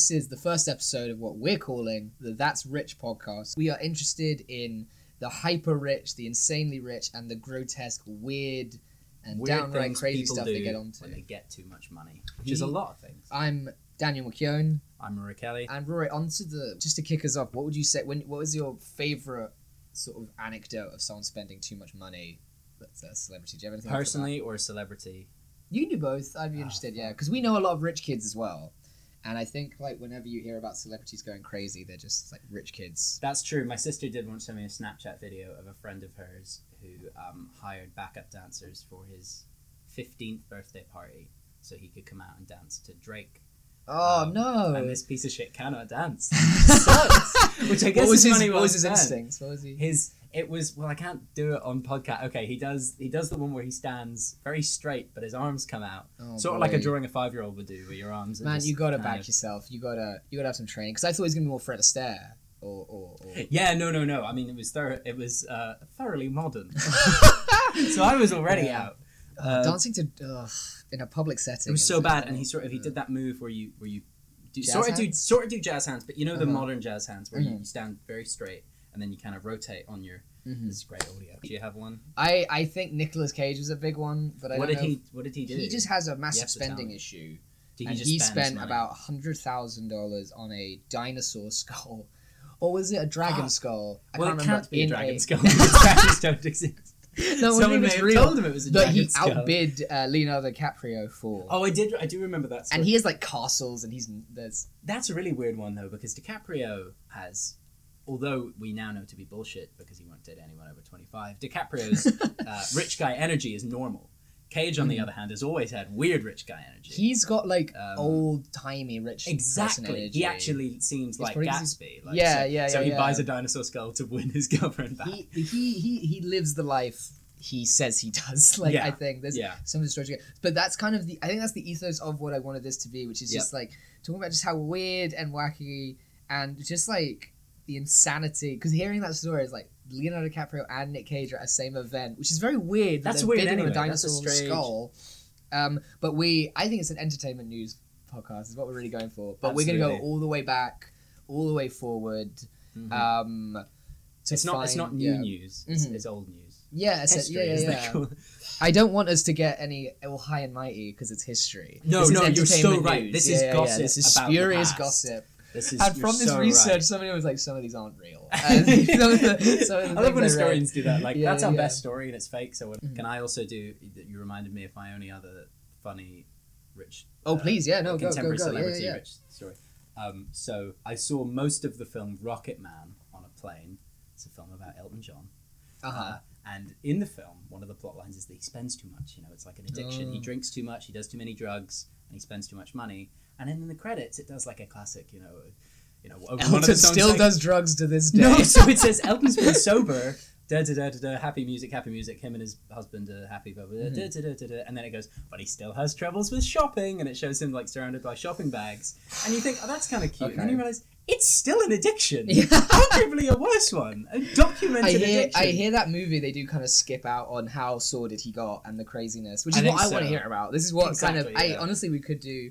This is the first episode of what we're calling the That's Rich podcast. We are interested in the hyper rich, the insanely rich, and the grotesque, weird, and Weird downright things crazy people stuff do they get onto. when they get too much money, which is a lot of things. I'm Daniel McKeon, I'm Maria Kelly. and Rory. Onto the just to kick us off. What would you say? When what was your favorite sort of anecdote of someone spending too much money? That's a celebrity. Do you have anything? Personally or a celebrity? You can do both. I'd be Oh, interested, yeah, because we know a lot of rich kids as well. And I think like whenever you hear about celebrities going crazy, they're just like rich kids. That's true. My sister did once send me a Snapchat video of a friend of hers who um, hired backup dancers for his 15th birthday party so he could come out and dance to Drake. Oh Um, no! And this piece of shit cannot dance. Sucks. Which I guess what was is his, funny what was his instincts? What was he? His it was well I can't do it on podcast. Okay, he does he does the one where he stands very straight but his arms come out. Oh, sort of like a drawing a 5-year-old would do where your arms Man, you gotta back of- yourself. You gotta you gotta have some training. Because I thought he was gonna be more Fred Astaire or or. or... Yeah, no, no, no. I mean, it was thor- it was uh, thoroughly modern. so I was already Yeah. out. Uh, Uh, dancing to in a public setting. It was so bad, and he sort of he did that move where you where you do, sort of do sort of do jazz hands, but you know the Uh-huh. modern jazz hands where you, you stand very straight and then you kind of rotate on your. Mhm. This is great audio. Do you have one? I I think Nicolas Cage was a big one, but I what don't did know he What did he do? He just has a massive have to tell spending issue. Did and he spent money? about hundred thousand dollars on a dinosaur skull, or was it a dragon Fuck. skull? I Well, can't remember. can't be a dragon skull. because dragons don't exist. no, it Someone may have real. told him it was a But dragon he skull. outbid uh, Leonardo DiCaprio for. Oh, I did. I do remember that. Story. and he has like castles, and he's there's That's a really weird one though, because DiCaprio has, although we now know to be bullshit because he won't date anyone over twenty five. DiCaprio's uh, rich guy energy is normal. Cage, on the Mhm. other hand, has always had weird rich guy energy. he's got like Um, old timey rich person exactly. energy. He actually seems It's like Gatsby. Like, Yeah, so, yeah, So he yeah. buys a dinosaur skull to win his girlfriend back. he, he he he lives the life he says he does. Like Yeah. I think there's yeah. some of the stories. But that's kind of the I think that's the ethos of what I wanted this to be, which is Yep. just like talking about just how weird and wacky and just like the insanity. Because hearing that story is like Leonardo DiCaprio and Nick Cage are at the same event, which is very weird. That's weird bidding on anyway. A That's a dinosaur skull. Um, but we, I think it's an entertainment news podcast. Is what we're really going for. But we're gonna go all the way back, all the way forward. Mhm. Um, to it's not. It's not new yeah. news. It's, Mhm. it's old news. Yeah, it's History, yeah, yeah, yeah. I don't want us to get any all high and mighty because it's history. No, This no, you're so right. news. This is gossip This is spurious gossip. This is. And from this so research, right. somebody was like, "Some of these aren't real." And some of the- some of the I love when things I read- historians do that. Like Yeah, that's our yeah. best story and it's fake. So what, Mhm. can I also do? You reminded me of my only other funny, rich. Oh, uh, please, yeah, no, go, go, contemporary go. Yeah, celebrity yeah, rich story. Um, so I saw most of the film Rocket Man on a plane. It's a film about Elton John. Uh-huh. Uh, and in the film, one of the plot lines is that he spends too much. You know, it's like an addiction. He Oh. drinks too much. He does too many drugs, and he spends too much money. And then in the credits, it does like a classic. You know, you know, one of the Elton songs still like- does drugs to this day. no, so it says Elton's been sober. Da, da, da, da, da, happy music, happy music. Him and his husband are happy, blah, blah, blah, da, mm-hmm. da, da, da, da. and then it goes, but he still has troubles with shopping, and it shows him like surrounded by shopping bags, and you think, oh, that's kind of cute, and then you realize it's still an addiction. Yeah. Arguably a worse one, a documented I hear, addiction. I hear that movie. They do kind of skip out on how sordid he got and the craziness, which I is what think I want to hear about. This is what kind of. Exactly, I honestly, we could do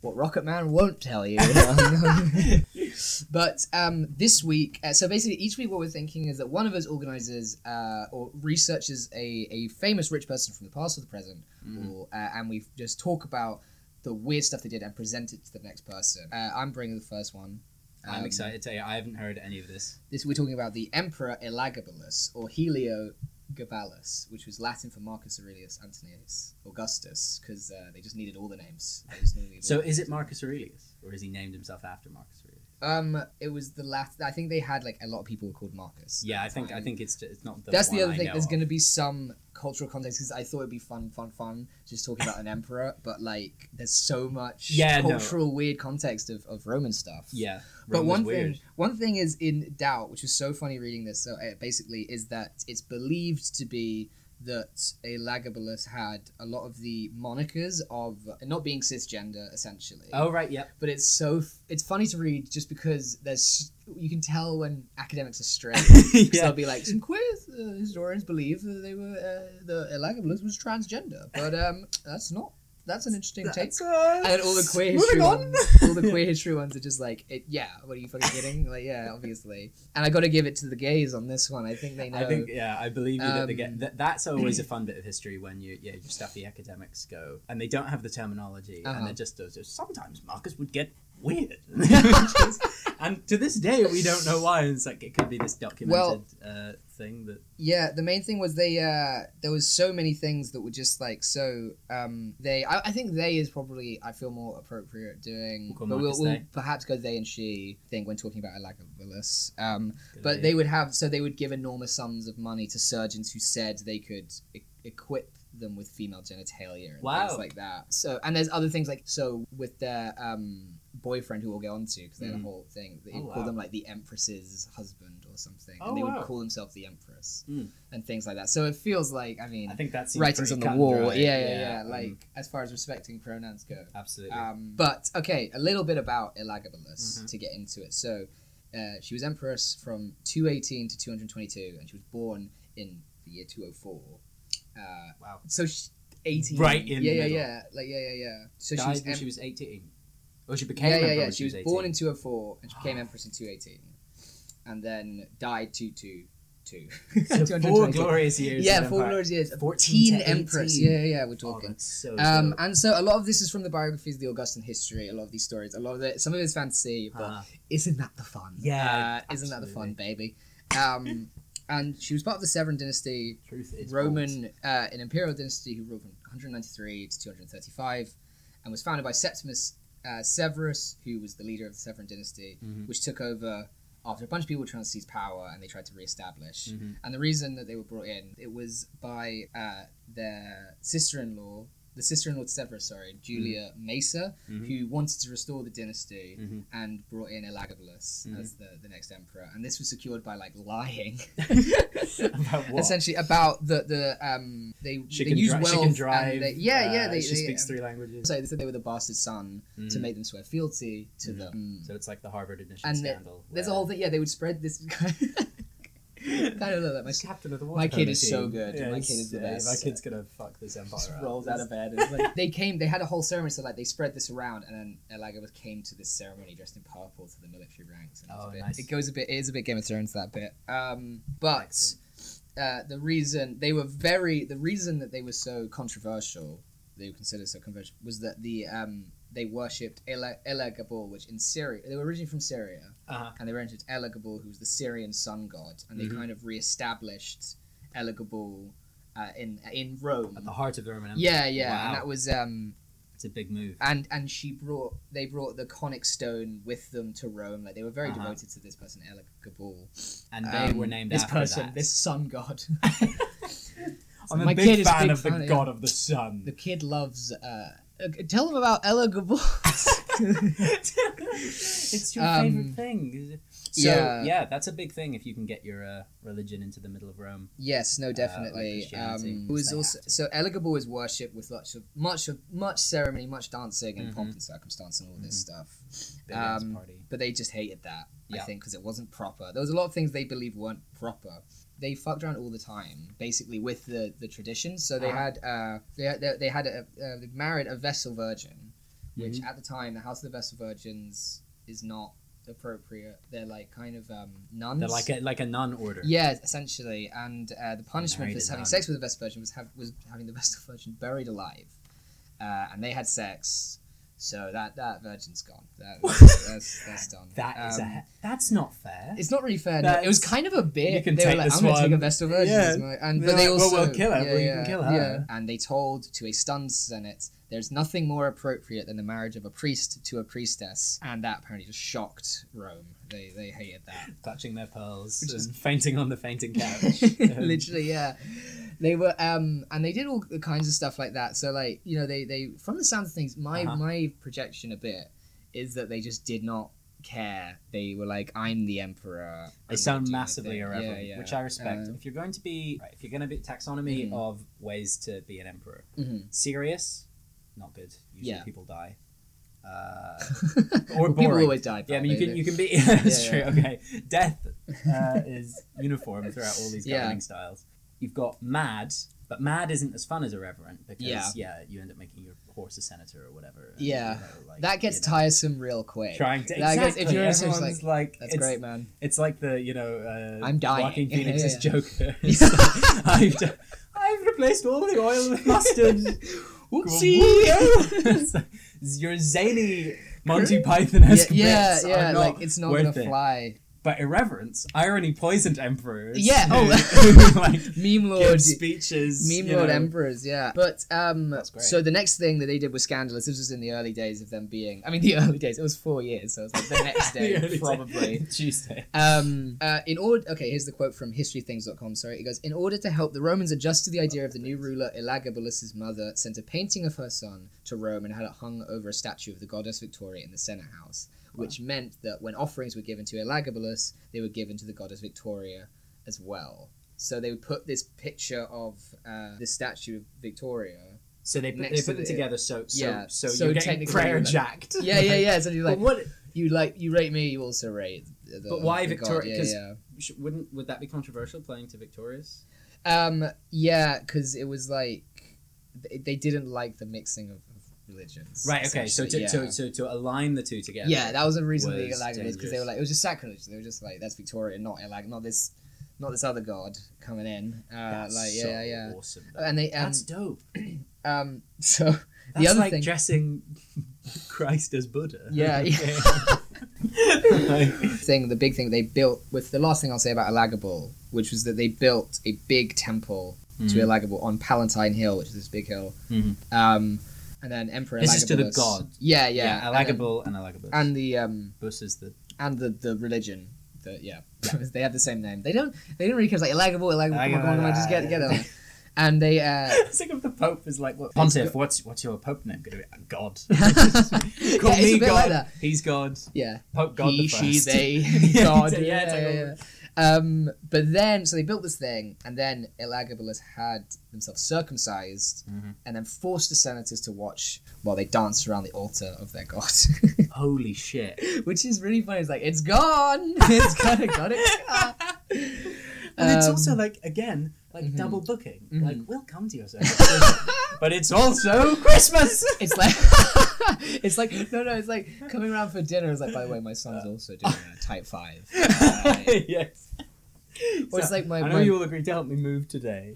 what Rocket Man won't tell you. but um, this week, uh, so basically, each week, what we're thinking is that one of us organizes uh, or researches a, a famous rich person from the past or the present, Mhm. or uh, and we just talk about the weird stuff they did and present it to the next person. Uh, I'm bringing the first one. I'm Um, excited to tell you, I haven't heard any of this. this we're talking about the Emperor Elagabalus or Heliogabalus, which was Latin for Marcus Aurelius Antoninus Augustus, because uh, they just needed all the names. They just needed So all- is it Marcus Aurelius, or is he named himself after Marcus Aurelius? Um, it was the last. I think they had like a lot of people were called Marcus. Yeah, I think I think it's it's not the. That's the other I thing. There's going to be some cultural context because I thought it'd be fun, fun, fun, just talking about an emperor. But like, there's so much Yeah, no. cultural weird context of, of Roman stuff. Yeah, But Rome was one weird. thing, one thing is in doubt, which was so funny reading this. So uh, basically, is that it's believed to be that a Elagabalus had a lot of the monikers of not being cisgender, essentially. Oh right, yeah. But it's so f- it's funny to read just because there's you can tell when academics are straight. yeah. They'll be like, some queer uh, historians believe that they were uh, the Elagabalus was transgender, but um, that's not that's an interesting take. That's, uh, And all the queer moving history on. ones, all the queer history ones are just like, it, yeah, what are you fucking kidding? Like, yeah, obviously. And I got to give it to the gays on this one. I think they know. I think yeah, I believe you that they Um, get that, that's always a fun bit of history when you yeah your stuffy academics go and they don't have the terminology Uh-huh. and they're just those sometimes Marcus would get weird and to this day we don't know why it's like it could be this documented uh, thing that Yeah, the main thing was they. Uh, there was so many things that were just like so. Um, they. I, I think they is probably. I feel more appropriate doing. We'll but we'll, we'll perhaps go they and she. I think when talking about Elagabalus. Um, Good but idea. they would have. So they would give enormous sums of money to surgeons who said they could e- equip them with female genitalia and Wow. things like that. So and there's other things like so with their um boyfriend who we'll get onto because they had a Mm. whole thing. They Oh, would call them like the empress's husband or something, Oh, and they wow. would call themselves the empress Mm. and things like that. So it feels like I mean I think that's writings on the wall. Yeah, yeah, yeah. Like as far as respecting pronouns go. absolutely Um, but okay, a little bit about Elagabalus Mhm. to get into it. So uh, she was empress from 218 to 222, and she was born in the year 204. Uh, wow so she, 18. Right in yeah, the yeah, middle. yeah, like yeah, yeah, yeah. So died she was, em- she was 18 oh she became yeah, yeah, yeah. She was 18. born in 204, and she became empress in 218, and then died 222. so four glorious years Yeah, four empire. glorious years. 14 Teen empress. Yeah, yeah. We're oh, talking. that's so Um, and so a lot of this is from the biographies of the Augustan history. A lot of these stories, a lot of it, some of it's fantasy, but Uh, isn't that the fun? Yeah, uh, isn't that the fun, baby? Um, and she was part of the Severan dynasty, truth is. Roman, uh, an imperial dynasty who ruled from 193 to 235, and was founded by Septimius uh, Severus, who was the leader of the Severan dynasty, Mhm. which took over after a bunch of people were trying to seize power and they tried to re-establish. Mhm. And the reason that they were brought in, it was by uh, their sister-in-law, the sister-in-law to Severus, sorry, Julia Maesa, Mhm. who wanted to restore the dynasty Mhm. and brought in Elagabalus Mhm. as the, the next emperor. And this was secured by like lying, About what? essentially about the the um they She they can, use dri- wealth she can and drive. they- yeah, yeah, uh, they, she they, speaks three languages. So they said they were the bastard son to Mm. make them swear fealty to Mhm. them. So it's like the Harvard admission And scandal. There's a whole thing. Yeah, they would spread this kind of like my captain of the My kid is so good. My kid is the yeah, best. My kid's gonna fuck this empire. just up. rolls out of bed. And like, they came. They had a whole ceremony, so like they spread this around, and then Elagabalus came to this ceremony dressed in purple to the military ranks. And it Oh, a bit, nice. It goes a bit. It is a bit Game of Thrones that bit. Um, but uh, the reason they were very the reason that they were so controversial, they were considered so controversial, was that the um they worshipped Ela Elagabal, which in Syria they were originally from Syria, Uh-huh. and they worshipped Elagabal, who was the Syrian sun god, and they Mhm. kind of re-established Elagabal uh, in in Rome. At the heart of the Roman Empire. Yeah, yeah, Wow. and that was um, It's a big move. and and she brought they brought the conic stone with them to Rome. Like they were very Uh-huh. devoted to this person, Elagabal. And they Um, were named this after person, that. this sun god. I'm a My big kid is a fan of the god of the sun. the kid loves. Uh, uh, tell him about Elagabal. it's your Um, favorite thing. So yeah. yeah. that's a big thing if you can get your uh, religion into the middle of Rome. Yes, no, definitely. Christianity. um, it was also so Elagabal is worshipped with much of much of much ceremony, much dancing, and Mhm. pomp and circumstance, and all this stuff. Um, party. But they just hated that. I think because it wasn't proper. There was a lot of things they believed weren't proper. They fucked around all the time, basically with the the traditions. So they Uh-huh. had uh they they, they had a, uh, they married a vestal virgin, which Mhm. at the time the House of the Vestal Virgins is not appropriate. They're like kind of um nuns. They're like a like a nun order. Yeah, essentially, and uh, the punishment for having nun. sex with a Vestal Virgin was have, was having the Vestal Virgin buried alive, uh, and they had sex, so that that virgin's gone. That, that's, that's done. That is Um, a that's not fair. It's not really fair. No, it was kind of a bit. You can they were take like, this "I'm gonna take a one." Vestal Virgin," Yeah. and but they like, "Well, also we'll kill her, Yeah, yeah, can kill her. Yeah. And they told to a stunned senate, "There's nothing more appropriate than the marriage of a priest to a priestess," and that apparently just shocked Rome. They they hated that. Clutching their pearls Which is- fainting on the fainting couch. Um, literally yeah they were um and they did all the kinds of stuff like that so like you know they they from the sound of things my Uh-huh. my projection a bit is that they just did not care they were like i'm the emperor They sound gonna do my massively thing." irreverent, Yeah, yeah. which I respect. Uh, if you're going to be, right, if you're going to be taxonomy Mhm. of ways to be an emperor, mhm. serious, not good. Usually Yeah. people die. Uh, Or people always die yeah, I mean you can do. you can be. Yeah, that's Yeah, true. yeah. Okay, death uh, is uniform throughout all these governing styles. You've got mad, But mad isn't as fun as irreverent because Yeah. yeah, you end up making your horse a senator or whatever. and, Yeah. you know, like, that gets you know, tiresome real quick. Trying to That gets- exactly. if you're in a situation everyone's like, That's great, man. It's like the you know uh, I'm dying. Yeah, yeah, Phoenix's yeah. Joker. I've, d- I've replaced all the oil with mustard. Like, Your zany Monty Python-esque yeah, bits yeah. are Like it's not gonna it. fly. But irreverence, irony poisoned emperors. Yeah, who, oh. who, like Meme lord. speeches. Meme lord know. emperors, yeah. But um, That's great. so the next thing that they did was scandalous. This was in the early days of them being. I mean, the early days. It was four years, so it was like the next The day, day. probably. Tuesday. Um, uh, in order, okay, here's the quote from historythings.com. Sorry, it goes: In order to help the Romans adjust to the idea of the new ruler, Elagabalus's mother sent a painting of her son to Rome and had it hung over a statue of the goddess Victoria in the Senate House, which meant that when offerings were given to Elagabalus, they were given to the goddess Victoria as well. So they would put this picture of uh, this statue of Victoria. So they put, they put them the- together so so Yeah, so, so you're getting prayer like- jacked. Yeah, yeah, yeah. So you're like, what? you like you rate me, you also rate. The, But why the. Victoria? Yeah, 'Cause- yeah. sh- Wouldn't would that be controversial playing to Victorious? Um, yeah, because it was like they, they didn't like the mixing of religions. Right. Okay. So to, essentially, to, to to align the two together. yeah. yeah, that was a reason they was got because they were like it was just sacrilege. They were just like that's Victoria, not like not this, not this other god coming in. Uh, That's like so yeah, yeah. Awesome. And they um, That's dope. um so That's other like thing- dressing Christ as Buddha. Yeah, Like- thing the big thing they built with the last thing I'll say about Elagabal, which was that they built a big temple to Mhm. Elagabal on Palatine Hill, which is this big hill. Mhm. Um, and then Emperor This is to the god. Yeah, yeah. yeah, and then- and Alagabus. and the um Bus is the and the the religion that yeah they have the same name they don't they didn't really care it's like illegible come on, come on, come on just get together and they uh Think of the Pope as like what Pontiff. What's what's your Pope name to be? God. Call it's me God. like. He's God. yeah Pope God he the she they god yeah, yeah, yeah, yeah. Um but then so they built this thing and then Elagabalus had themselves circumcised Mhm. and then forced the senators to watch while they danced around the altar of their god Holy shit. which is really funny it's like it's gone it's kind of got it gone. And it's Um, also like again, like mhm. double booking. Mhm. Like we'll come to your service, but it's also Christmas. It's like it's like no no it's like coming around for dinner. It's like by the way my son's also doing a type five. Uh, yes. Or it's like my- I know my- you all agreed to help me move today,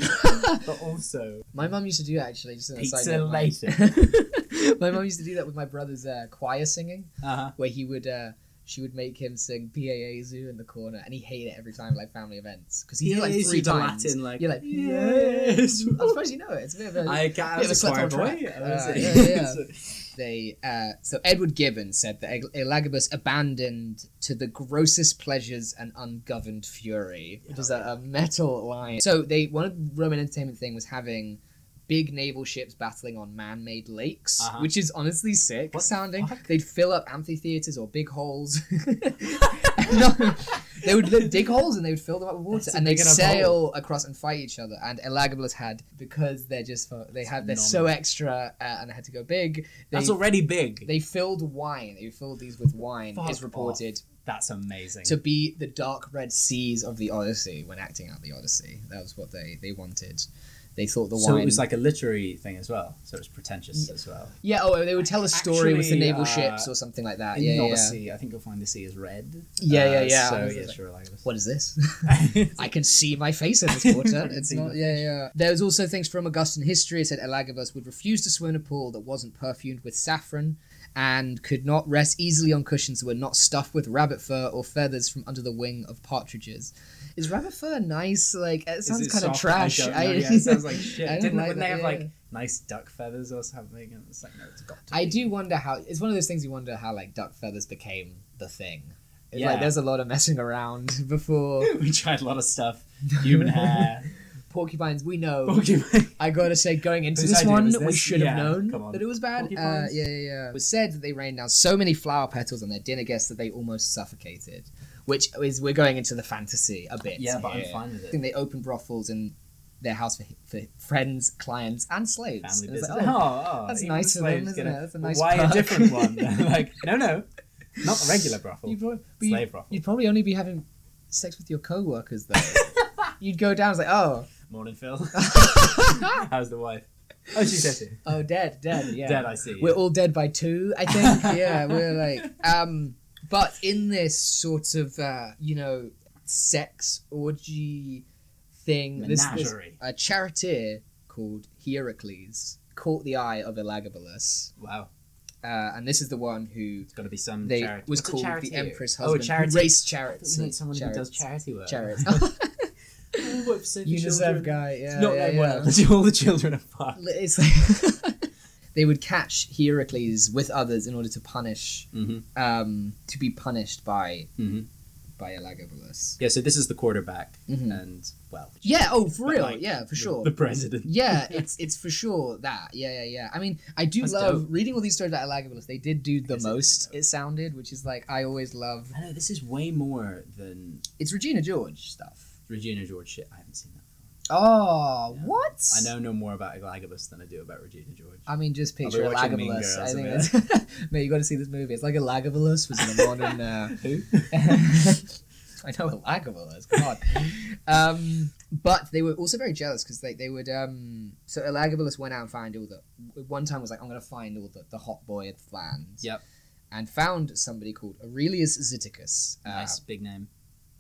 but also my mum used to do that actually. Just on a side pizza note, later. my mum used to do that with my brother's uh, choir singing, Uh-huh. where he would. Uh, she would make him sing Pie Jesu in the corner, and he hated it every time, like family events, because he did like three times. Latin, like, You're like, yes. I suppose you know it. It's a bit of a. I, ca- I Bit of a choir boy. Uh, yeah, yeah. they uh, so Edward Gibbon said that El- Elagabus abandoned to the grossest pleasures and ungoverned fury, which is a, a metal line. So they one of the Roman entertainment thing was having big naval ships battling on man-made lakes, Uh-huh. which is honestly sick What sounding. fuck? They'd fill up amphitheaters or big holes. No, they would dig holes and they would fill them up with water and they'd sail across and fight each other. And Elagabalus had because they're just they had they're so extra uh, and they had to go big. They, That's already big. they filled wine. They filled these with wine. Fuck is reported That's amazing. to be the dark red seas of the Odyssey when acting out the Odyssey. That was what they they wanted. They thought the so wine. it was like a literary thing as well. So it was pretentious as well. yeah. Oh, they would tell a story with the naval uh, ships or something like that. In Yeah, yeah, yeah. Odyssey, I think you'll find the sea is red. Yeah, yeah, Uh, yeah. So I was yeah, like, sure, like. What is this? I can see my face in this water. It's not. Yeah, yeah. There's also things from Augustan history. It said Elagabus would refuse to swim in a pool that wasn't perfumed with saffron, and could not rest easily on cushions that were not stuffed with rabbit fur or feathers from under the wing of partridges. Is rabbit fur nice? Like it sounds kind of trash. I know. yeah, it sounds like shit. I Didn't like wouldn't they have yeah. like nice duck feathers or something? And it's like no, it's got. To I be. do wonder how. It's one of those things you wonder how like duck feathers became the thing. It's Yeah. Like there's a lot of messing around before we tried a lot of stuff. Human hair. Porcupines. We know. I gotta say, going into Whose this idea one, was we this? should have Yeah, known on. that it was bad. Uh, Porcupines? yeah, yeah, yeah. It was said that they rained down so many flower petals on their dinner guests that they almost suffocated. Which is we're going into the fantasy a bit. Yeah, but I'm here. fine with it. I it. think they opened brothels in their house for, for friends, clients, and slaves. Family was business. like, oh, oh, oh, that's even nice the of them, slaves isn't it? That's a nice Why perk. a different one? like, no, no, not a regular brothel. you'd, probably, but Slave you'd, brothel. you'd probably only be having sex with your co-workers though. you'd go down it's like, oh, Morning, Phil. How's the wife? Oh, she's dead oh, dead, dead, yeah. Dead, I see. We're all dead by two, I think. yeah, we're like, um, but in this sort of, uh, you know, sex orgy thing, this, this a charioteer called Hierocles caught the eye of Elagabalus, Wow. uh, and this is the one who It's got to be some they charity. was What's called the charity? empress Oh, a husband charity. who raced I chariots. you meant someone who does charity work. Chariots. Oh, what, save the UNICEF children? guy, yeah, not yeah, that yeah. well. All the children are fucked. It's like they would catch Hierocles with others in order to punish, Mm-hmm. um, to be punished by Mm-hmm. by Elagabalus. Yeah, so this is the quarterback, Mhm. and well, Yeah. Oh, for real. like, yeah, for the- sure. the president. yeah, it's it's for sure that. Yeah, yeah, yeah. I mean, I do That's love dope. reading all these stories about Elagabalus. They did do the Is it most. dope? It sounded, which is like I always love. I know this is way more than It's Regina George stuff. Regina George shit. I haven't seen that. Oh, Yeah. what? I know no more about Elagabus than I do about Regina George. I mean, just picture watching I think it's mate. You got to see this movie. It's like Elagabalus was in a modern. Uh, Who? I know Elagabalus. God. Um, but they were also very jealous because they, they would. Um, so Elagabalus went out and found all the. One time was like, I'm going to find all the, the hot boy of the. Yep. And found somebody called Aurelius Zoticus. Uh, nice big name,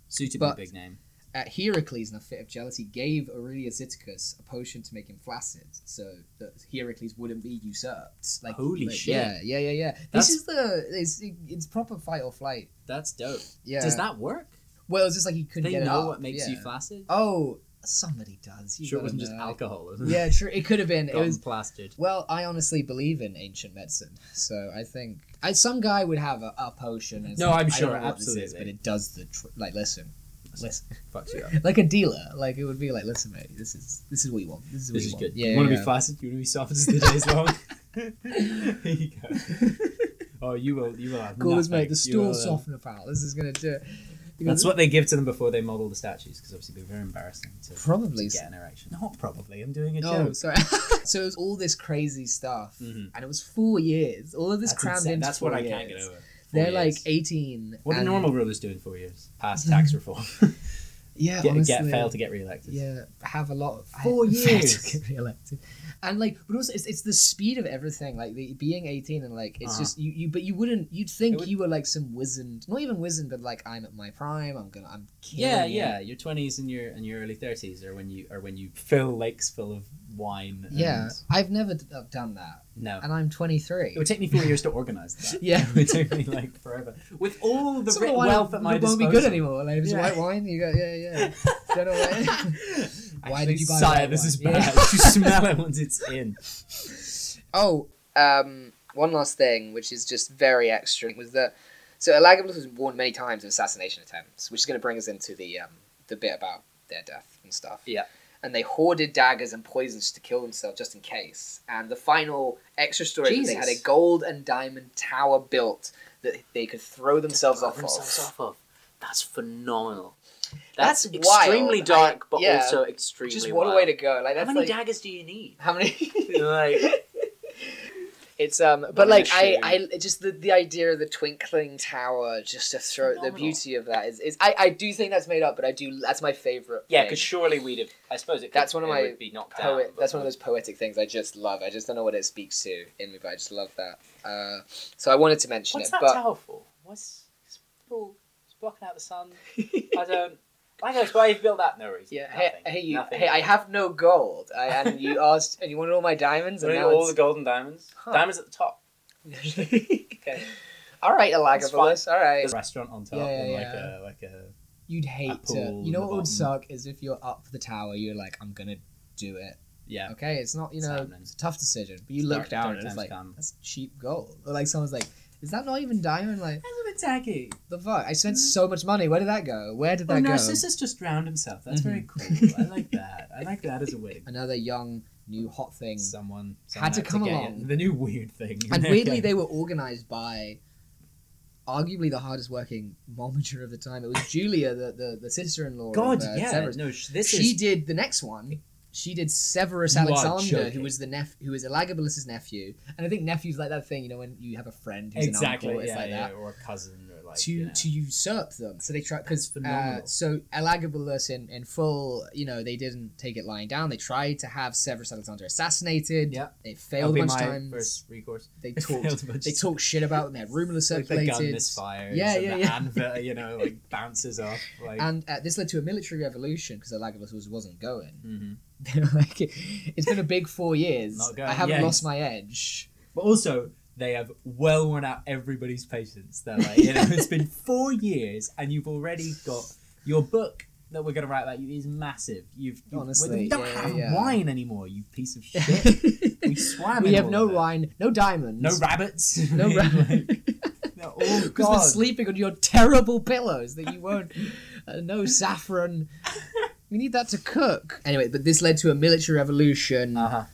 suitably but- big name. Uh, Heracles, in a fit of jealousy, gave Aurelius Zoticus a potion to make him flaccid, so that Heracles wouldn't be usurped. Like, Holy like, shit. Yeah, yeah, yeah, yeah. That's- This is the it's, it's proper fight or flight. That's dope. Yeah. Does that work? Well, it's just like he couldn't They know what makes yeah. you flaccid. Oh, somebody does. You sure, it wasn't just know. alcohol. Isn't it? Yeah, true. It could have been. it was. plastered. Well, I honestly believe in ancient medicine, so I think I, some guy would have a, a potion. No, like, I'm sure, don't know what this is, absolutely. but it does the tr- like. Listen, listen, Fucks you up. like a dealer. Like it would be like, listen, mate, this is this is what you want. This is what This you is want. good. Yeah, you want to yeah. be flaccid? You want to be soft as the day's long? Here you go. Oh, you will. You will have. Cool as mate, the will, stool uh, softener pal. This is gonna do it. That's what they give to them before they model the statues, because obviously they're very embarrassing to, Probably. to get an erection. Not probably. I'm doing a Oh, joke. sorry. so it was all this crazy stuff, Mhm. and it was four years. All of this That's crammed insane. into That's four what I years. can't get over. Four They're like eighteen. What do and- normal rulers do in four years? Pass tax reform. Yeah, get, honestly, get fail to get re-elected. Yeah, have a lot of Four fail years. to get re-elected, and like, but also it's, it's the speed of everything. Like the being eighteen and like it's Uh-huh. just you, you. But you wouldn't. You'd think It would- you were like some wizened, not even wizened, but like I'm at my prime. I'm gonna. I'm killing Yeah, it. yeah. Your twenties and your and your early thirties are when you are when you fill lakes full of wine. And Yeah, I've never d- done that, No. and I'm 23. It would take me four years to organize that. Yeah. it would take me like forever. With all the Some wine wealth at my disposal, won't be good anymore. Like it's Yeah. white wine, you got yeah, yeah. Don't know why. Why did you buy sire, this wine? is Yeah. bad. you smell it once it's in. Oh, um, one last thing, which is just very extra, was that so Elagabalus was warned many times of assassination attempts, which is going to bring us into the um, the bit about their death and stuff. Yeah. And they hoarded daggers and poisons to kill themselves just in case. And the final extra story is they had a gold and diamond tower built that they could throw themselves Throw off themselves of. off of. That's phenomenal. That's That's, extremely wild. dark, I- but yeah. also extremely Just what a way to go! Like How many like daggers do you need? how many? like, It's um, but like I. I just the, the idea of the twinkling tower, just to throw the beauty of that is, is I, I do think that's made up, but I do that's my favorite. yeah, because surely we'd have. I suppose it. Could, That's one of my would be knocked down. poet. but- That's one of those poetic things I just love. I just don't know what it speaks to in me, but I just love that. Uh, so I wanted to mention What's it, that but tower for? What's it's blocking out the sun? I don't. I know why you've built that. No reason. yeah, hey, Nothing. hey, you, Nothing. hey, I have no gold, I, and you asked, and you wanted all my diamonds, and now all the golden diamonds. Huh. Diamonds at the top. Okay. all right, Elagabalus, all right. There's a restaurant on top Yeah, and yeah, like yeah. a like a You'd hate to. You know what would suck is if you're up the tower, you're like, I'm gonna do it. yeah. Okay, it's not you know happening. it's a tough decision, but you It's look down and it's like come. that's cheap gold. Or like someone's like, is that not even diamond? Like That's tacky. the fuck? I spent so much money. Where did that go? Where did Oh, that go? Narcissus just drowned himself. That's very Mhm. cool. I like that. I like that as a way. Another young new hot thing. Someone, Had to someone come get along. it. The new weird thing. And weirdly, they were organized by arguably the hardest working momager of the time. It was Julia, the the, the sister in law. God, of, uh, yeah. Severus. No, sh- this she is did the next one. She did Severus You are Alexander, who joking. was the nep- who was Elagabalus's nephew, and I think nephew's like that thing, you know, when you have a friend who's exactly. an uncle, it's yeah, like yeah, that. or a cousin, like to you know. to usurp them. So they try because uh, phenomenal. so Elagabalus in in full, you know, they didn't take it lying down. They tried to have Severus Alexander assassinated. Yeah. it That'll failed a bunch of times. first recourse. They talked they talked shit about them. They had rumors like the circulated. gun misfires. Yeah, and yeah, the yeah. anvil, you know, like bounces off. Like, and uh, this led to a military revolution because Elagabalus was, wasn't going. Mhm. They were like, it's been a big four years. Not going, I haven't yeah. lost my edge. But also, they have well worn out everybody's patience. They're like, you know, it's been four years, and you've already got your book that we're going to write about you is massive. You've, you Honestly, we don't yeah, have yeah. wine anymore, you piece of shit. we swam. we have no wine, no diamonds, no rabbits, no no, oh Because we're sleeping on your terrible pillows that you won't. Uh, no saffron. We need that to cook. Anyway, but this led to a military revolution, uh-huh.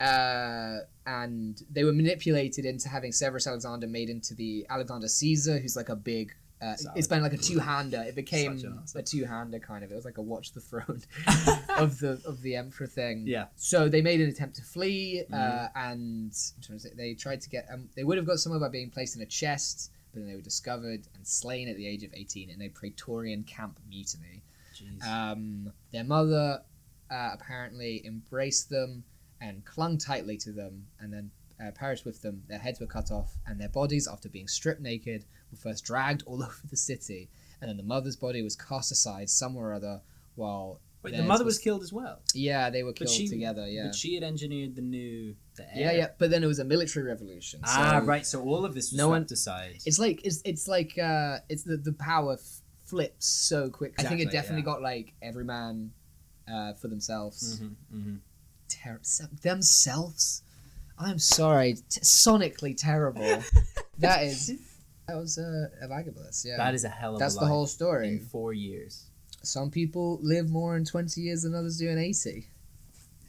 Uh, and they were manipulated into having Severus Alexander made into the Alexander Caesar, who's like a big. Uh, it's been like a two-hander. It became Such an awesome. a two-hander kind of. It was like a watch the throne of the of the emperor thing. Yeah. So they made an attempt to flee, uh, Mhm. and trying to say, they tried to get. Um, they would have got somewhere by being placed in a chest, but then they were discovered and slain at the age of 18 in a Praetorian camp mutiny. Jeez. Um, their mother uh, apparently embraced them and clung tightly to them, and then uh, perished with them. Their heads were cut off, and their bodies, after being stripped naked, were first dragged all over the city, and then the mother's body was cast aside somewhere or other. While Wait, the mother was killed as well. yeah, they were But killed she- together. Yeah, But she had engineered the new. The yeah, yeah. But then it was a military revolution. So Ah, right. So all of this was No one- aside. It's like it's it's like uh, it's the the power f- flips so quick. I think it definitely yeah. got like every man uh, for themselves. Mhm, mhm. Ter- themselves. I'm sorry, t- sonically terrible. that is that was a Elagabalus. Yeah, That is a hell of that's a the whole in story. four years. Some people live more in twenty years than others do in eighty.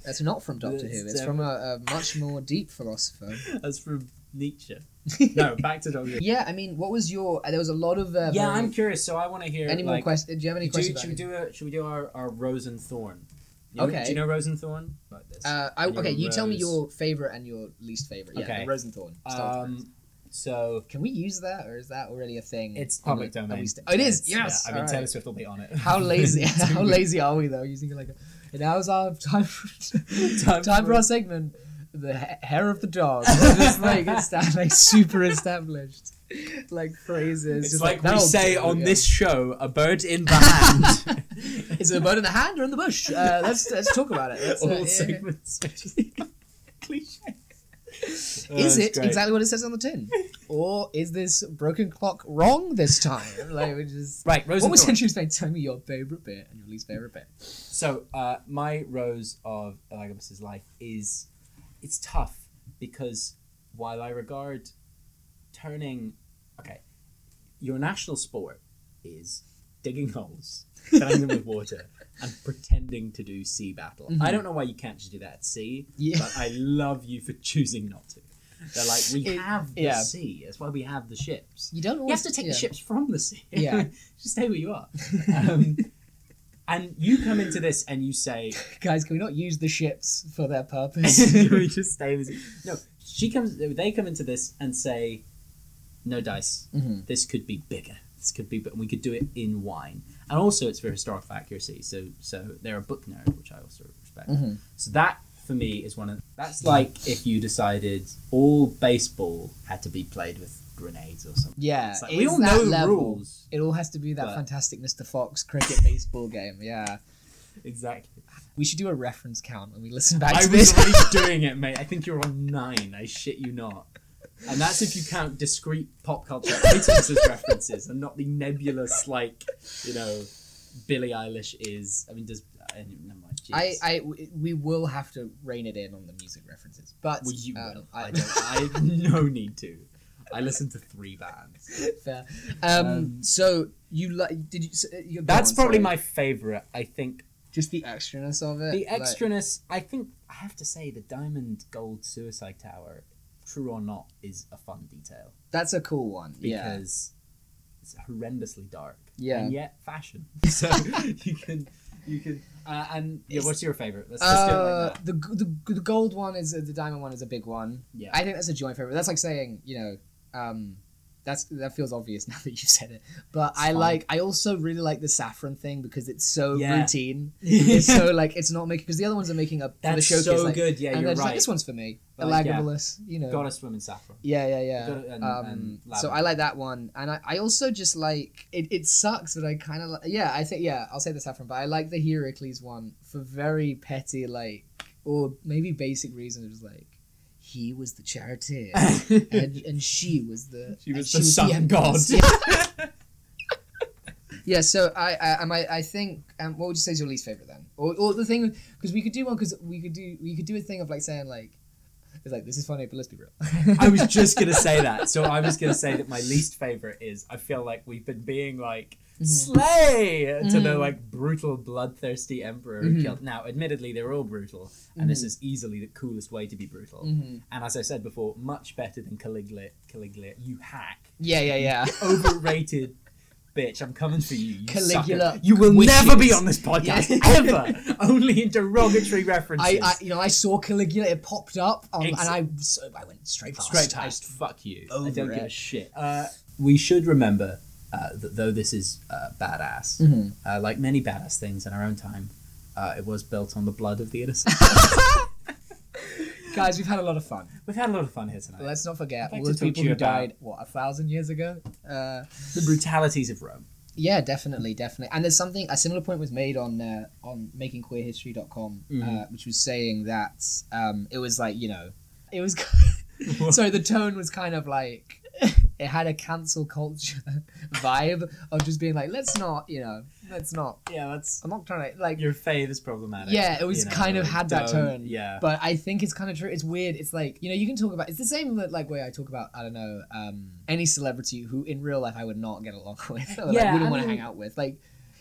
That's not from Doctor Who. It's from a, a much more deep philosopher. That's from Nietzsche. No, back to Doctor Who. Yeah, I mean, what was your? There was a lot of. Uh, Yeah, I'm curious. So I want to hear Any more questions? Do you have any questions? should we do a, should we do our, our Rose and Thorn? You Okay. Do you know Rosenthorn? Like this. Uh, I, okay, you tell me your favorite and your least favorite. Yeah, Okay. the Rose and Thorn. Start with Rose. um, so Can we use that, or is that already a thing? it's public we- domain. st- oh, it is. Yes. Yeah, I mean, all Taylor. Swift will be on it. How lazy? How lazy are we though? Using like a. Now's our time. For, Time time, for for- our segment. The hair of the dog. just like it's that, like super established, like phrases. It's just like, we say on this show, a bird in the hand. Is it a bird in the hand or in the bush? Uh, let's let's talk about it. Let's, uh, All yeah, yeah. segments are just cliche. Is Oh, it's it great. exactly what it says on the tin, or is this broken clock wrong this time? Like, we just Right, Rose what and was Thorn. interesting? Tell me your favorite bit and your least favorite bit. So, uh, my rose of Elagabus's life is it's tough because while I regard turning okay, your national sport is digging holes, filling them with water, and pretending to do sea battle. Mhm. I don't know why you can't just do that at sea, Yeah. but I love you for choosing not to. They're like, we It- have the yeah. sea. That's why we have the ships. You don't. You have to take yeah. the ships from the sea. Yeah. just stay where you are. Um, and you come into this and you say, Guys, can we not use the ships for their purpose? Can we just stay in the sea? No, she comes. They come into this and say, "No dice. Mhm. This could be bigger. Could be. But we could do it in wine. And also, it's for historical accuracy. So, so they're a book nerd, which I also respect. Mhm. So that for me is one of. That's like if you decided all baseball had to be played with grenades or something. Yeah, It's like, we all know level. rules. It all has to be that But- fantastic Mr. Fox cricket baseball game. Yeah, Exactly. we should do a reference count when we listen back I to was this. already doing it, mate. I think you're on nine. I shit you not. And that's if you count discrete pop culture items as references, and not the nebulous, like, you know, Billie Eilish is. I mean, does uh, never mind. I. I, we will have to rein it in on the music references, but well, you um, will. I, I, don't. I have no need to. I listen to three bands. fair. Um, Um, so you like? Did you? s- uh, you That's on, probably sorry. my favorite. I think just the extraness of it. the like- extraness. I think I have to say the diamond gold suicide tower, true or not, is a fun detail. that's a cool one. yeah, because it's horrendously dark yeah. and yet fashion. So you can You can. Uh, and yeah, what's your favorite? Let's just do it Uh, like that. the, the the gold one is the diamond one is a big one. Yeah. I think that's a joint favorite. That's like saying you know, um, that's that feels obvious now that you've said it. But I fine. like. I also really like the saffron thing because it's so Yeah. routine. it's so like it's not making because the other ones are making up for the That's showcase. so like, good. Yeah, and you're right. like this one's for me. Like, yeah. You know. Gotta swim in saffron. Yeah, yeah, yeah. Gotta- and- um, and so. I like that one, and I, I also just like it. It sucks, but I kind of like. Yeah, I think yeah, I'll say the saffron, but I like the Heracles one for very petty, like or maybe basic reasons. It was like he was the charioteer, and and she was the She was the sun empress. god. Yeah. Yeah, so I I, I, I think um, what would you say is your least favorite then, or, or the thing because we could do one because we could do we could do a thing of like saying like it's like this is funny but let's be real. I was just gonna say that. So I was gonna say that my least favorite is I feel like we've been being like slay to the Mhm. like brutal, bloodthirsty emperor who Mhm. killed. Now, admittedly, they're all brutal, and this Mhm. is easily the coolest way to be brutal. Mhm. And as I said before, much better than Caligula. Caligula, you hack, Yeah, yeah, yeah. overrated. Bitch, I'm coming for you. you Caligula sucker. You will wishes. never be on this podcast ever. Only in derogatory references. I, I, you know, I saw Caligula. It popped up, um, and I, so, I went straight past. Straight past. Fuck you. I Over don't give it. a shit. Uh, we should remember uh, that though this is uh, badass, Mhm. uh, like many badass things in our own time, uh, it was built on the blood of the innocent. Guys, we've had a lot of fun. We've had a lot of fun here tonight. Let's not forget like all to those talk to people who died what a thousand years ago. Uh, the brutalities of Rome. yeah, definitely, definitely. And there's something a similar point was made on uh, on makingqueerhistory.com, uh, Mhm. which was saying that um, it was like you know, it was. so the tone was kind of like it had a cancel culture vibe of just being like, let's not, you know, let's not. Yeah, that's I'm not trying to like your fave is problematic. Yeah, it was you know, kind of like, had that don't- tone. Yeah. But I think it's kind of true. It's weird. It's like you know you can talk about. It's the same like way I talk about I don't know um, any celebrity who in real life I would not get along with or like, Yeah, wouldn't want to hang out with. Like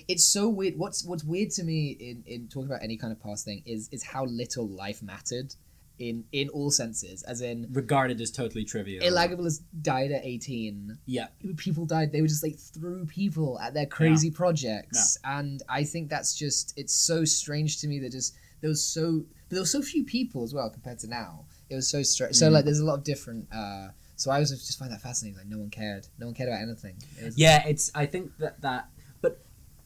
it's so weird. What's what's weird to me in in talking about any kind of past thing is is how little life mattered in in all senses. As in Regarded as totally trivial. Elagabalus died at eighteen. Yeah. People died. They were just like threw people at their crazy projects, and I think that's just it's so strange to me that just there was so but there were so few people as well compared to now. It was so strange. So Mm. like, there's a lot of different. uh So I was just find that fascinating. Like no one cared. No one cared about anything. It Yeah, it's. I think that that,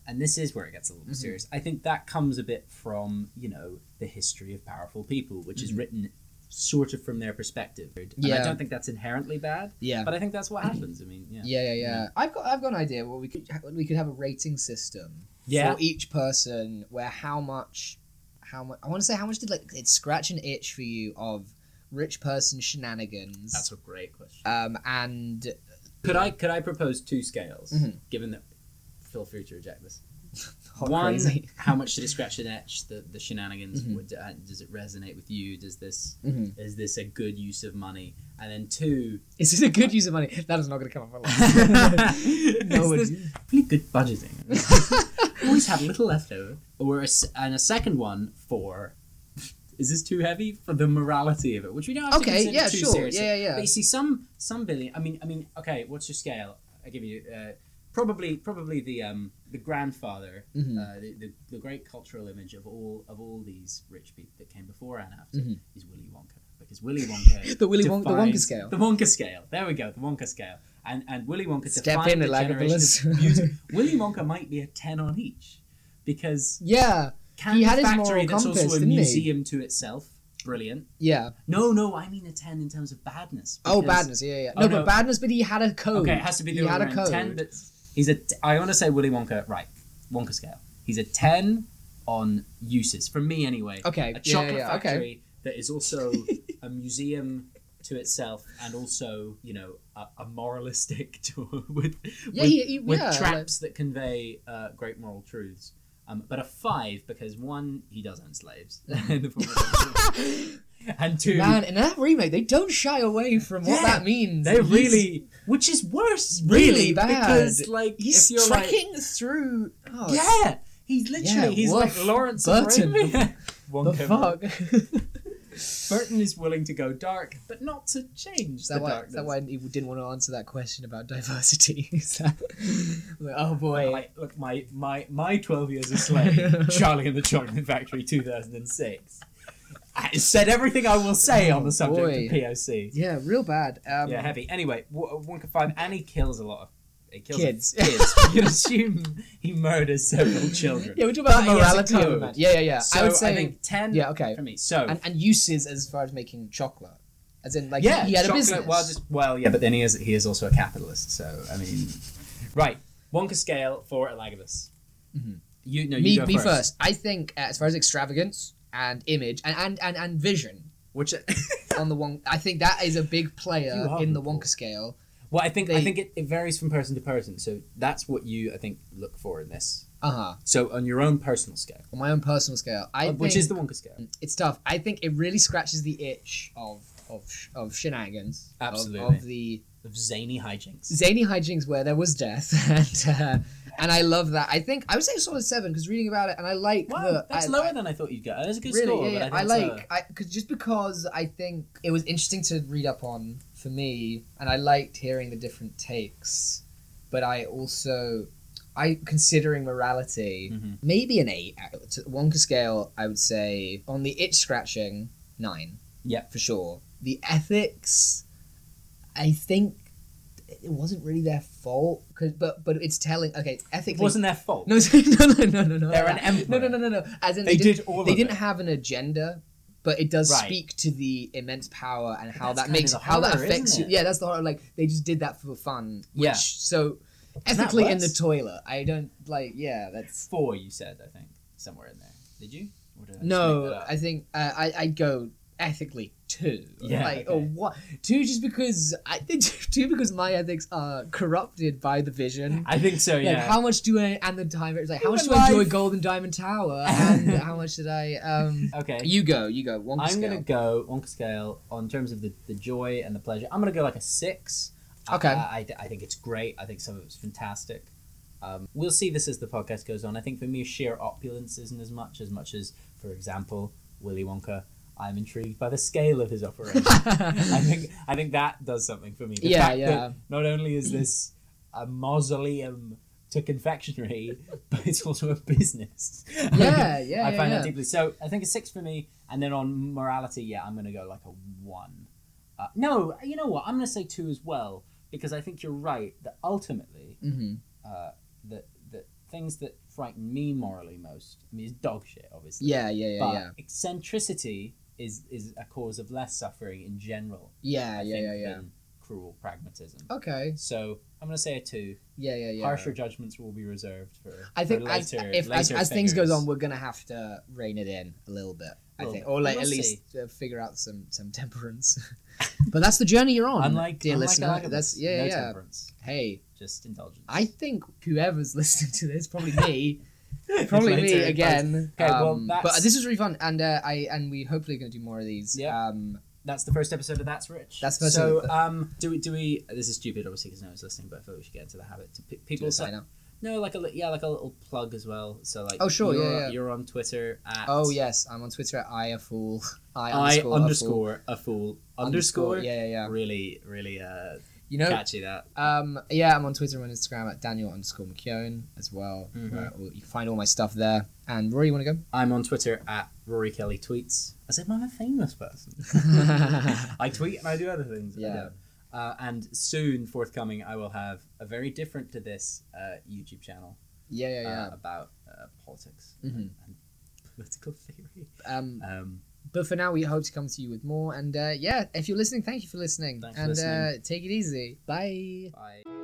and this is where it gets a little Mhm. serious. I think that comes a bit from you know the history of powerful people, which is Mhm. written sort of from their perspective. And I don't think that's inherently bad, Yeah. but I think that's what happens. I mean, yeah, Yeah, yeah, yeah. I've got, I've got an idea. Where we could, we could have a rating system Yeah. for each person, where how much, how much. I want to say how much did like it scratch an itch for you of rich person shenanigans. That's a great question. um, and Could I could I propose two scales? Mhm. Given that, feel free to reject this. One, crazy. how much did it scratch an itch? The the shenanigans. Mhm. Would, uh, does it resonate with you? Does this Mhm. is this a good use of money? And then two, Is this a good use of money? That is not going to come up a lot. no, is it- this really good budgeting? Always have a little left over. Or a and a second one for. Is this too heavy for the morality of it? Which we don't have to okay, consider yeah, too sure, seriously. yeah, yeah, But you see, some some billion. I mean, I mean, okay. What's your scale? I give you uh, probably probably the um the grandfather, Mhm. uh, the, the the great cultural image of all of all these rich people that came before and after Mhm. is Willy Wonka because Willy Wonka The Willy Wonka- the Wonka scale. the Wonka scale. There we go, the Wonka scale, and and Willy Wonka Step in, the generation of music. Willy Wonka might be a ten on each because yeah, Candy had his Factory moral that's compass, also a didn't he? museum to itself. Brilliant. yeah. No, no, I mean a ten in terms of badness. Oh, badness. Yeah, yeah. Oh, No, no. but badness. But he had a code. Okay, it has to be the He had a code. Ten, but he's a. T- I want to say Willy Wonka. Right, Wonka scale. He's a ten on uses for me anyway. Okay, A chocolate yeah, okay. factory that is also a museum to itself and also you know a, a moralistic to, with Yeah, with, he- with yeah, traps that convey uh, great moral truths. Um, but a five because one he does own slaves in the form of- and two Man, in that remake, they don't shy away from what Yeah, that means. they really which is worse really really bad. because like He's if you're like trekking through. Oh, yeah he's literally Yeah, he's woof. like Lawrence Burton. of. The fuck. Burton is willing to go dark, but not to change Is the that, why, is that why he didn't want to answer that question about diversity? That, like, oh boy. My, look, my, my, my 12 years a slave, Charlie and the Chocolate Factory 2006, I said everything I will say on Oh, the subject boy. of POC. yeah, real bad. Um, yeah, heavy. Anyway, w- one can find, and he kills a lot of he kills Kids. kids. you assume he murders several children. Yeah, we're talking about He has a morality of code. man. Yeah, yeah, yeah. So I would say, think 10 yeah, okay. for me. So, and, and uses as far as making chocolate, as in like yeah, he had a business. Well, just, well, yeah, but then he is he is also a capitalist. So I mean, right, Wonka scale for Elagabus. Mhm. You know, you me, go me first. first. I think uh, as far as extravagance and image and and, and, and vision Which, on the one, I think that is a big player in the. Wonka scale. well, I think I think it, it varies from person to person. So that's what you I think look for in this. Uh huh. So on your own personal scale, On my own personal scale, I uh, which think is the Wonka scale. it's tough. I think it really scratches the itch of of of shenanigans. of- Absolutely. Of, the Of zany hijinks. zany hijinks where there was death, and uh, and I love that. I think I would say a solid seven because reading about it, and I like Wow, the that's I- lower than I thought you'd get. That's a good really, score. yeah, but yeah. I, I, like I cause just because I think it was interesting to read up on for me, and I liked hearing the different takes. But I also, I considering morality, Mhm. maybe an eight. To the Wonka scale, I would say on the itch scratching nine. Yeah. for sure. The ethics, I think it wasn't really their fault. Cause, but but it's telling. Okay, It wasn't their fault. no, no, no, no, no, no. They're an emperor. No, no, no, no, no. As in, they didn't- did all they didn't it. have an agenda, but it does Right. speak to the immense power and how that makes the how that affects you. Yeah, that's the horror. Like they just did that for fun. Which, Yeah. So ethically in the toilet. I don't like. Yeah, that's Four, you said, I think, somewhere in there. Did you? Or I just make that no. I think uh, I I go ethically two. Yeah, Like or what two just because I two because my ethics are corrupted by the vision. I think so, Like yeah. how much do I and the time it's like how much do I enjoy. Golden Diamond Tower and how much did I um okay. you go you go Wonka I'm scale. gonna go Wonka scale on terms of the, the joy and the pleasure. I'm gonna go like a six. Okay. I, I, I think it's great. I think some of it's fantastic. Um, we'll see this as the podcast goes on. I think for me, sheer opulence isn't as much as much as, for example, Willy Wonka. I'm intrigued by the scale of his operation. I think I think that does something for me. The Yeah, fact yeah. That not only is this a mausoleum to confectionery, but it's also a business. Yeah, yeah, I find yeah. that deeply. So I think a six for me, and then on morality, yeah, I'm gonna go like a one. Uh, no, you know what? I'm gonna say two as well because I think you're right that ultimately, hmm uh, the the things that frighten me morally most, I mean, is dog shit, obviously. Yeah, yeah, yeah, but yeah. eccentricity is is a cause of less suffering in general. Yeah, I yeah, think, yeah, yeah. than cruel pragmatism. Okay. So I'm gonna say a two. Yeah, yeah, yeah. Harsher judgments will be reserved for. I think for as, if as, later as things goes on, we're gonna have to rein it in a little bit. I Little think, bit. or like We'll at least uh, figure out some some temperance. but that's the journey you're on, unlike dear unlike listener. That's yeah, no yeah. yeah. temperance, Hey, just indulgence. I think whoever's listening to this, probably me, probably me again. Okay, well, um, that's- but this was really fun, and uh, I and we hopefully going to do more of these. Yeah. Um, That's the first episode of That's Rich. That's the first so. episode. Um, do we? Do we? This is stupid, obviously, because no one's listening. But I feel we should get into the habit. To do people a sign up. no, like a li- yeah, like a little plug as well. So like, Oh, sure, you're, yeah, yeah. You're on Twitter at Oh yes, I'm on Twitter at I a fool. I, I underscore, a fool. underscore a fool underscore. Yeah, yeah, yeah. Really, really uh, You know, catchy that. Um, yeah, I'm on Twitter and Instagram at Daniel underscore McKeon as well. Mhm. where you can find all my stuff there. And Rory, you want to go? I'm on Twitter at Rory Kelly tweets. As if I'm a famous person. I tweet and I do other things. Yeah. Uh, and soon forthcoming, I will have a very different to this uh, YouTube channel yeah, yeah, yeah. uh, about uh, politics Mhm. and political theory. Um, Um, but for now, we hope to come to you with more. And uh, yeah, if you're listening, thank you for listening. Thanks for and listening. Uh, take it easy. Bye. bye.